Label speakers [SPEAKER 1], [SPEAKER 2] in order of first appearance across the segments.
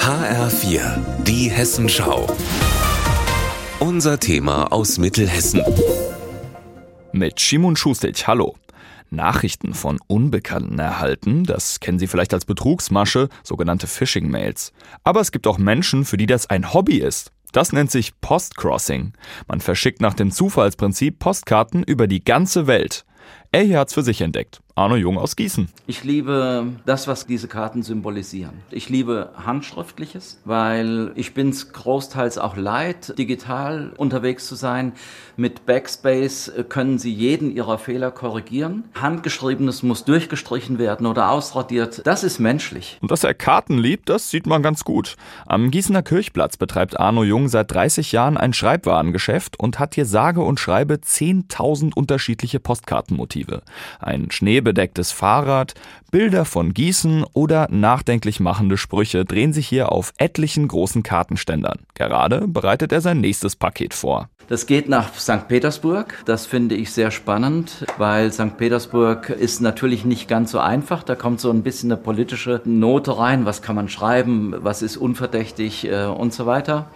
[SPEAKER 1] HR4, die Hessenschau. Unser Thema aus Mittelhessen.
[SPEAKER 2] Mit Shimon Schustic, hallo. Nachrichten von Unbekannten erhalten, das kennen Sie vielleicht als Betrugsmasche, sogenannte Phishing-Mails. Aber es gibt auch Menschen, für die das ein Hobby ist. Das nennt sich Postcrossing. Man verschickt nach dem Zufallsprinzip Postkarten über die ganze Welt. Er hier hat's für sich entdeckt. Arno Jung aus Gießen.
[SPEAKER 3] Ich liebe das, was diese Karten symbolisieren. Ich liebe Handschriftliches, weil ich bin es großteils auch leid, digital unterwegs zu sein. Mit Backspace können Sie jeden Ihrer Fehler korrigieren. Handgeschriebenes muss durchgestrichen werden oder ausradiert. Das ist menschlich.
[SPEAKER 2] Und dass er Karten liebt, das sieht man ganz gut. Am Gießener Kirchplatz betreibt Arno Jung seit 30 Jahren ein Schreibwarengeschäft und hat hier sage und schreibe 10.000 unterschiedliche Postkartenmotive. Ein Schnee bedecktes Fahrrad, Bilder von Gießen oder nachdenklich machende Sprüche drehen sich hier auf etlichen großen Kartenständern. Gerade bereitet er sein nächstes Paket vor.
[SPEAKER 3] Das geht nach St. Petersburg. Das finde ich sehr spannend, weil St. Petersburg ist natürlich nicht ganz so einfach. Da kommt so ein bisschen eine politische Note rein. Was kann man schreiben? Was ist unverdächtig äh, und so weiter.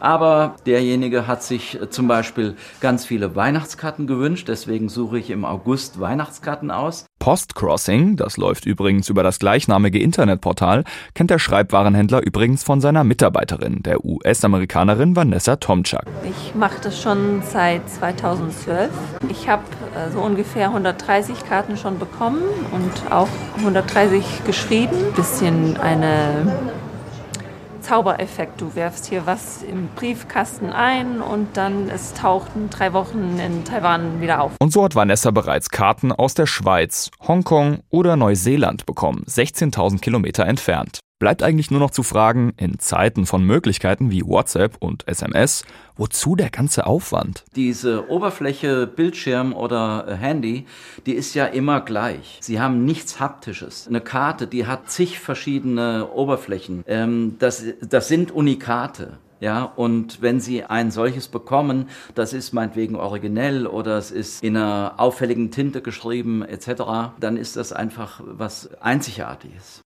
[SPEAKER 3] Aber derjenige hat sich äh, zum Beispiel ganz viele Weihnachtskarten gewünscht. Deswegen suche ich im August Weihnachtskarten aus.
[SPEAKER 2] Postcrossing, das läuft übrigens über das gleichnamige Internetportal, kennt der Schreibwarenhändler übrigens von seiner Mitarbeiterin, der US-Amerikanerin Vanessa Tomczak.
[SPEAKER 4] Ich mache das schon seit 2012. Ich habe äh, so ungefähr 130 Karten schon bekommen und auch 130 geschrieben. Bisschen eine Zaubereffekt. Du werfst hier was im Briefkasten ein und dann es taucht in drei Wochen in Taiwan wieder auf.
[SPEAKER 2] Und so hat Vanessa bereits Karten aus der Schweiz, Hongkong oder Neuseeland bekommen, 16.000 Kilometer entfernt. Bleibt eigentlich nur noch zu fragen, in Zeiten von Möglichkeiten wie WhatsApp und SMS, wozu der ganze Aufwand?
[SPEAKER 3] Diese Oberfläche, Bildschirm oder äh, Handy, die ist ja immer gleich. Sie haben nichts Haptisches. Eine Karte, die hat zig verschiedene Oberflächen. Ähm, das, das sind Unikate. Ja, und wenn Sie ein solches bekommen, das ist meinetwegen originell oder es ist in einer auffälligen Tinte geschrieben etc., dann ist das einfach was Einzigartiges.